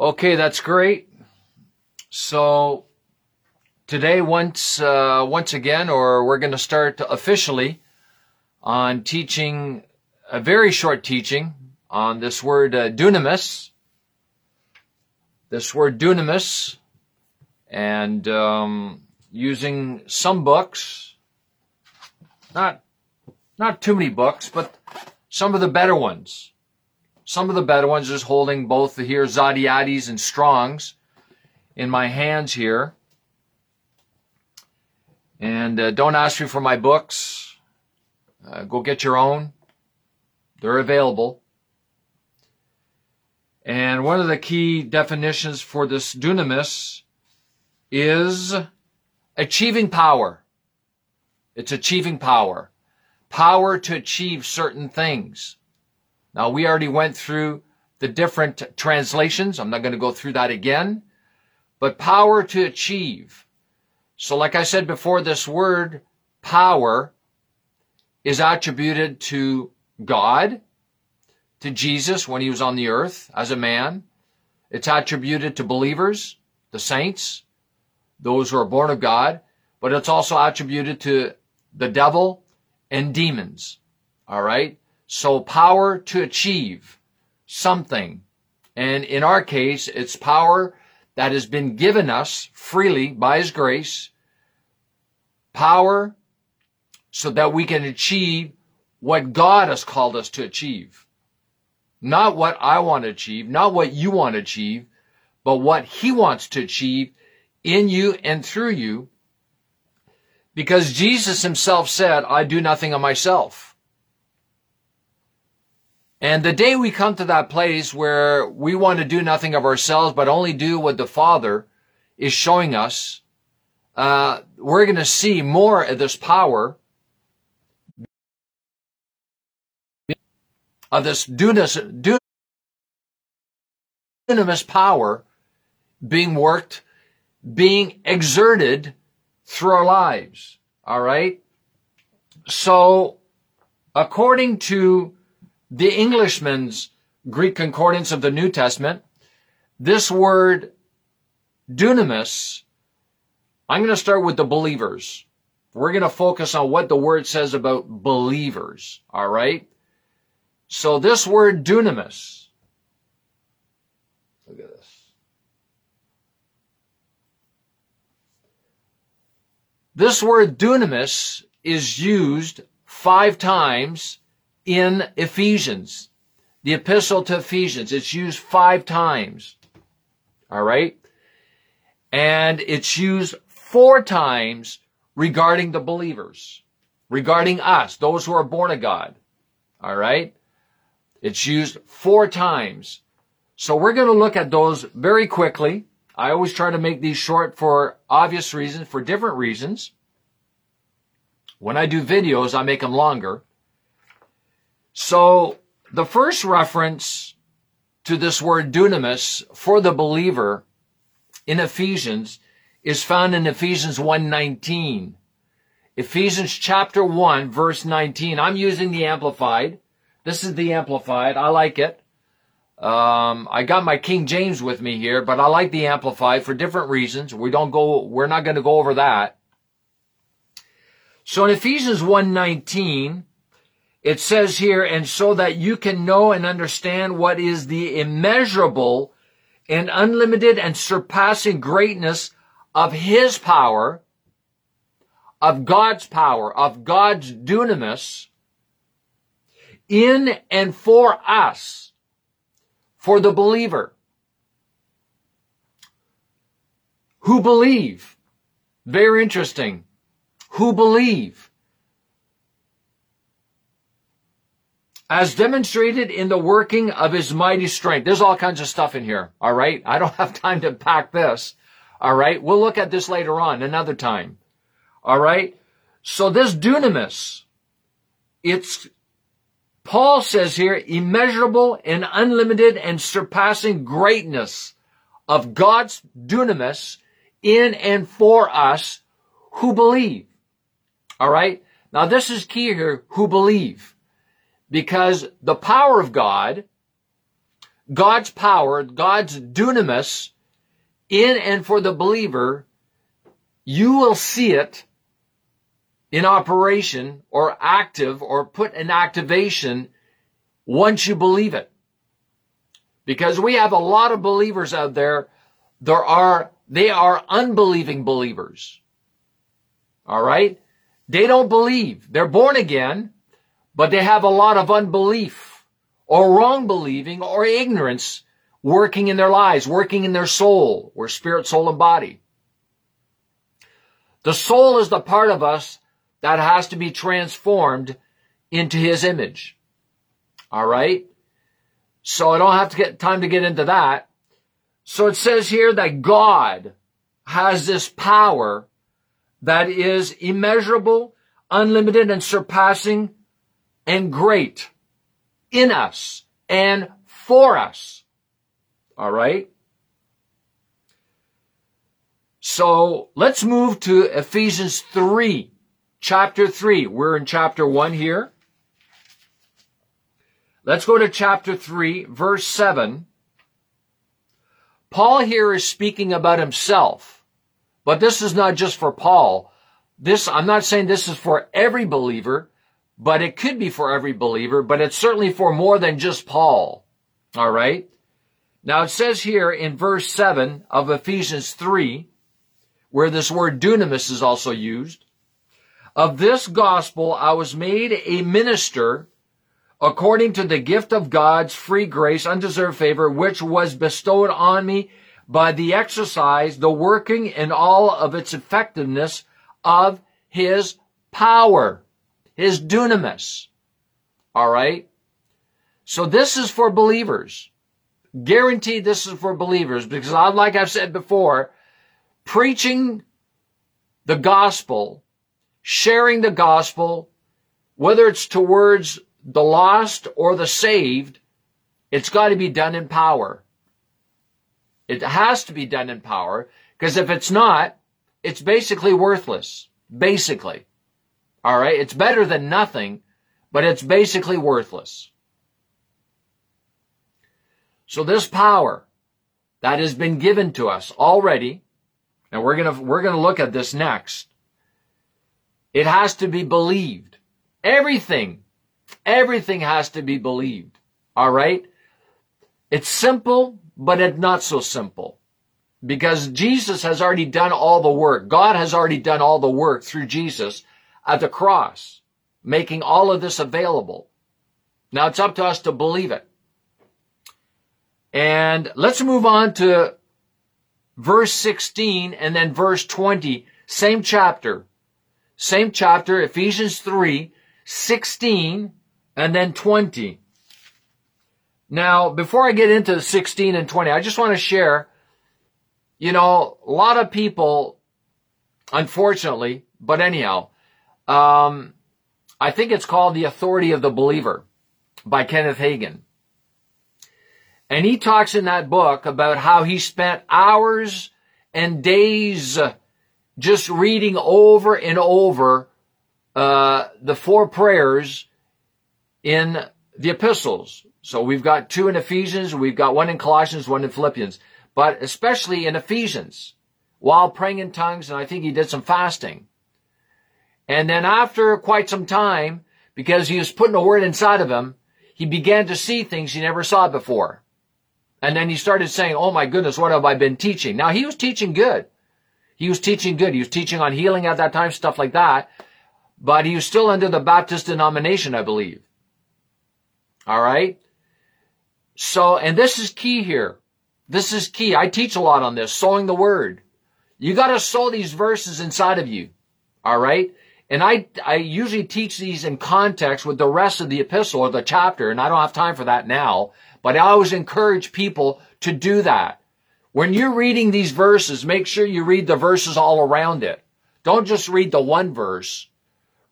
Okay, that's great. So today, once uh, once again, or we're going to start officially on teaching a very short teaching on this word uh, dunamis. This word dunamis, and um, using some books, not not too many books, but some of the better ones. Some of the better ones is holding both the here Zodhiates and Strongs in my hands here. And uh, don't ask me for my books. Uh, go get your own. They're available. And one of the key definitions for this dunamis is achieving power. It's achieving power. Power to achieve certain things. Now, we already went through the different translations. I'm not going to go through that again. But power to achieve. So, like I said before, this word power is attributed to God, to Jesus when he was on the earth as a man. It's attributed to believers, the saints, those who are born of God, but it's also attributed to the devil and demons. All right. So power to achieve something. And in our case, it's power that has been given us freely by His grace. Power so that we can achieve what God has called us to achieve. Not what I want to achieve, not what you want to achieve, but what He wants to achieve in you and through you. Because Jesus Himself said, I do nothing of myself. And the day we come to that place where we want to do nothing of ourselves, but only do what the Father is showing us, uh, we're going to see more of this power, of this dunamis, dunamis power being worked, being exerted through our lives. All right. So, according to the Englishman's Greek concordance of the New Testament, this word dunamis, I'm going to start with the believers. We're going to focus on what the word says about believers. All right. So this word dunamis, look at this. This word dunamis is used five times in Ephesians, the epistle to Ephesians. It's used five times. All right. And it's used four times regarding the believers, regarding us, those who are born of God. All right. It's used four times. So we're going to look at those very quickly. I always try to make these short for obvious reasons, for different reasons. When I do videos, I make them longer. So the first reference to this word dunamis for the believer in Ephesians is found in Ephesians 1:19. Ephesians chapter 1 verse 19. I'm using the amplified. This is the amplified. I like it. Um, I got my King James with me here, but I like the amplified for different reasons. We don't go, we're not going to go over that. So in Ephesians 1:19, it says here, and so that you can know and understand what is the immeasurable and unlimited and surpassing greatness of His power, of God's power, of God's dunamis, in and for us, for the believer who believe. Very interesting. Who believe. As demonstrated in the working of his mighty strength. There's all kinds of stuff in here. All right. I don't have time to pack this. All right. We'll look at this later on another time. All right. So this dunamis, it's, Paul says here, immeasurable and unlimited and surpassing greatness of God's dunamis in and for us who believe. All right. Now this is key here, who believe because the power of God, God's power, God's dunamis in and for the believer, you will see it in operation or active or put in activation once you believe it. Because we have a lot of believers out there. There are, they are unbelieving believers. All right. They don't believe. They're born again, but they have a lot of unbelief or wrong believing or ignorance working in their lives, working in their soul or spirit, soul, and body. The soul is the part of us that has to be transformed into his image. All right. So I don't have to get time to get into that. So it says here that God has this power that is immeasurable, unlimited, and surpassing and great in us and for us. All right. So let's move to Ephesians 3, chapter 3. We're in chapter 1 here. Let's go to chapter 3, verse 7. Paul here is speaking about himself, but this is not just for Paul. This, I'm not saying this is for every believer, but it could be for every believer, but it's certainly for more than just Paul. All right. Now it says here in verse 7 of Ephesians 3, where this word dunamis is also used, of this gospel I was made a minister according to the gift of God's free grace, undeserved favor, which was bestowed on me by the exercise, the working in all of its effectiveness of his power, his dunamis. All right. So this is for believers. Guaranteed this is for believers because like I've said before, preaching the gospel, sharing the gospel, whether it's towards the lost or the saved, it's got to be done in power. It has to be done in power because if it's not, it's basically worthless. Basically. All right. It's better than nothing, but it's basically worthless. So this power that has been given to us already, and we're going to, we're going to look at this next. It has to be believed. Everything Everything has to be believed. All right? It's simple, but it's not so simple. Because Jesus has already done all the work. God has already done all the work through Jesus at the cross, making all of this available. Now it's up to us to believe it. And let's move on to verse 16 and then verse 20. Same chapter. Same chapter, Ephesians 3, 16 and then 20. Now, before I get into 16 and 20, I just want to share, you know, a lot of people, unfortunately, but anyhow, um, I think it's called The Authority of the Believer by Kenneth Hagin. And he talks in that book about how he spent hours and days just reading over and over uh, the four prayers in the epistles. So we've got two in Ephesians, we've got one in Colossians, one in Philippians, but especially in Ephesians, while praying in tongues, and I think he did some fasting. And then after quite some time, because he was putting a word inside of him, he began to see things he never saw before. And then he started saying, Oh my goodness, what have I been teaching? Now he was teaching good. He was teaching good. He was teaching on healing at that time, stuff like that. But he was still under the Baptist denomination, I believe. All right. So, and this is key here. This is key. I teach a lot on this, sowing the word. You got to sow these verses inside of you. All right. And I, I usually teach these in context with the rest of the epistle or the chapter, and I don't have time for that now, but I always encourage people to do that. When you're reading these verses, make sure you read the verses all around it. Don't just read the one verse.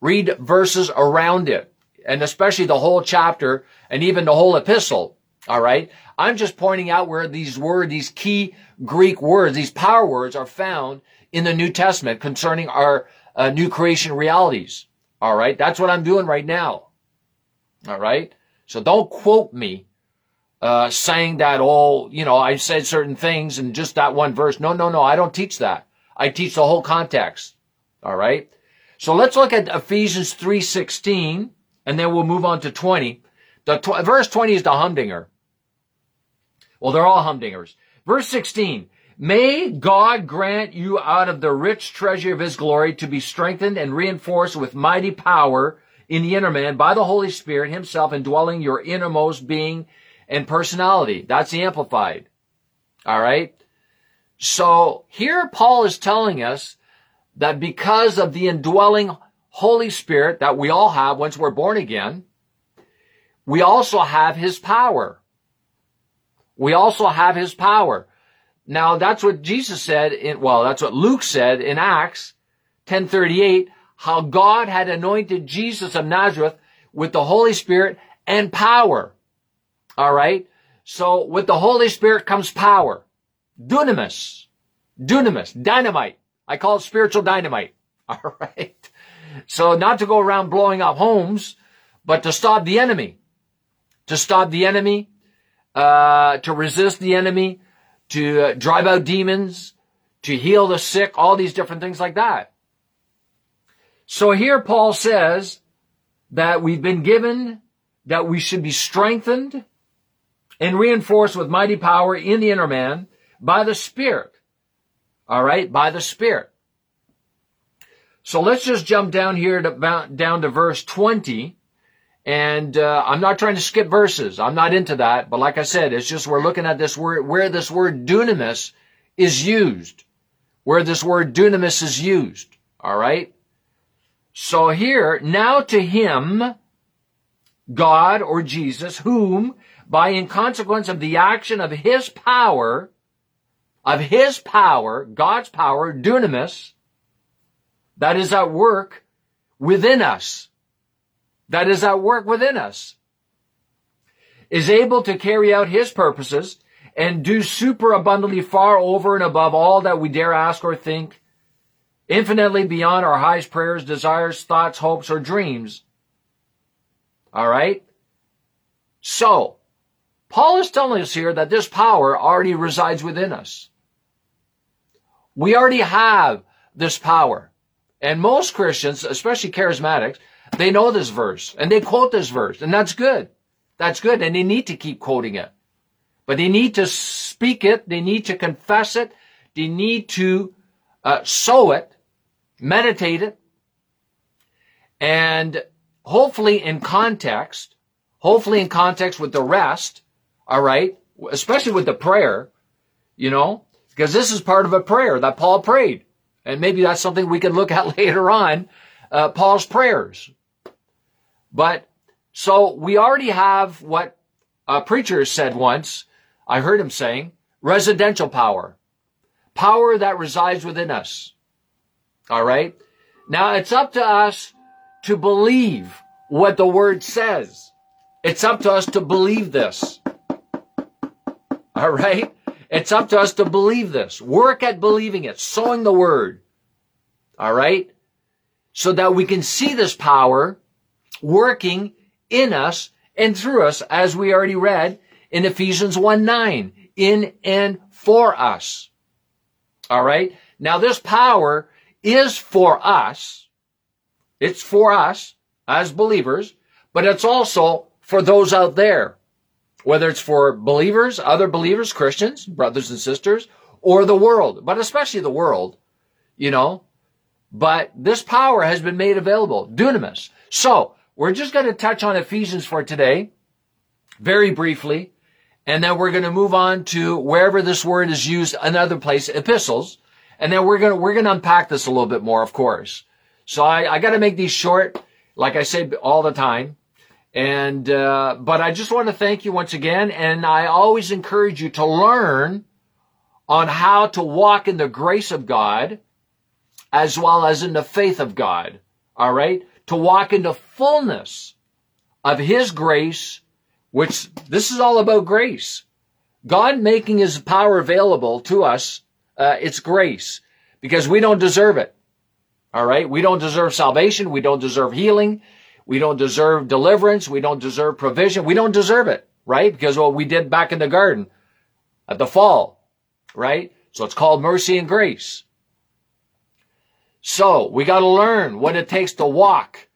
Read verses around it and especially the whole chapter and even the whole epistle. All right. I'm just pointing out where these words, these key Greek words, these power words are found in the New Testament concerning our uh, new creation realities. All right. That's what I'm doing right now. All right. So don't quote me uh, saying that, all, you know, I said certain things and just that one verse. No, no, no, I don't teach that. I teach the whole context. All right. So let's look at Ephesians 3.16 and then we'll move on to 20. The tw- verse 20 is the humdinger. Well, they're all humdingers. Verse 16. May God grant you out of the rich treasure of his glory to be strengthened and reinforced with mighty power in the inner man by the Holy Spirit himself indwelling your innermost being and personality. That's the amplified. All right. So here Paul is telling us that because of the indwelling Holy Spirit that we all have once we're born again, we also have his power. We also have his power. Now that's what Jesus said in, well, that's what Luke said in Acts 1038, how God had anointed Jesus of Nazareth with the Holy Spirit and power. All right. So with the Holy Spirit comes power. Dunamis. Dunamis. Dynamite. I call it spiritual dynamite. All right. So not to go around blowing up homes, but to stop the enemy. To stop the enemy, uh, to resist the enemy, to uh, drive out demons, to heal the sick, all these different things like that. So here Paul says that we've been given that we should be strengthened and reinforced with mighty power in the inner man by the Spirit. All right, by the Spirit. So let's just jump down here to, down to verse 20. And uh, I'm not trying to skip verses. I'm not into that. But like I said, it's just we're looking at this word where this word dunamis is used. Where this word dunamis is used. All right. So here, now to him, God or Jesus, whom by in consequence of the action of his power, of his power, God's power, dunamis, that is at work within us, that is at work within us, is able to carry out his purposes and do super abundantly far over and above all that we dare ask or think, infinitely beyond our highest prayers, desires, thoughts, hopes, or dreams. All right? So, Paul is telling us here that this power already resides within us. We already have this power. And most Christians, especially charismatics, they know this verse and they quote this verse and that's good. That's good. And they need to keep quoting it, but they need to speak it. They need to confess it. They need to uh, sow it, meditate it, and hopefully in context, hopefully in context with the rest, all right? Especially with the prayer, you know, because this is part of a prayer that Paul prayed. And maybe that's something we can look at later on, uh, Paul's prayers. But so we already have what a preacher said once. I heard him saying residential power, power that resides within us. All right. Now it's up to us to believe what the word says. It's up to us to believe this. All right. It's up to us to believe this. Work at believing it, sowing the word. All right. So that we can see this power working in us and through us, as we already read in Ephesians 1 9, in and for us. All right. Now this power is for us. It's for us as believers, but it's also for those out there, whether it's for believers, other believers, Christians, brothers and sisters, or the world, but especially the world, you know. But this power has been made available, dunamis. So, we're just going to touch on Ephesians for today, very briefly, and then we're going to move on to wherever this word is used another place, epistles, and then we're going to, we're going to unpack this a little bit more, of course. So I, I got to make these short, like I say all the time. And, uh, but I just want to thank you once again. And I always encourage you to learn on how to walk in the grace of God as well as in the faith of God. All right to walk into fullness of His grace, which this is all about grace. God making His power available to us, uh, it's grace because we don't deserve it. All right. We don't deserve salvation. We don't deserve healing. We don't deserve deliverance. We don't deserve provision. We don't deserve it. right? Because what we did back in the garden at the fall, right? So it's called mercy and grace. So we got to learn what it takes to walk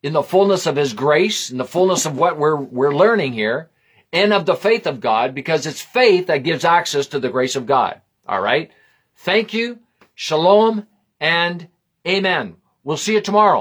in the fullness of His grace, in the fullness of what we're, we're learning here, and of the faith of God, because it's faith that gives access to the grace of God. All right. Thank you. Shalom and amen. We'll see you tomorrow.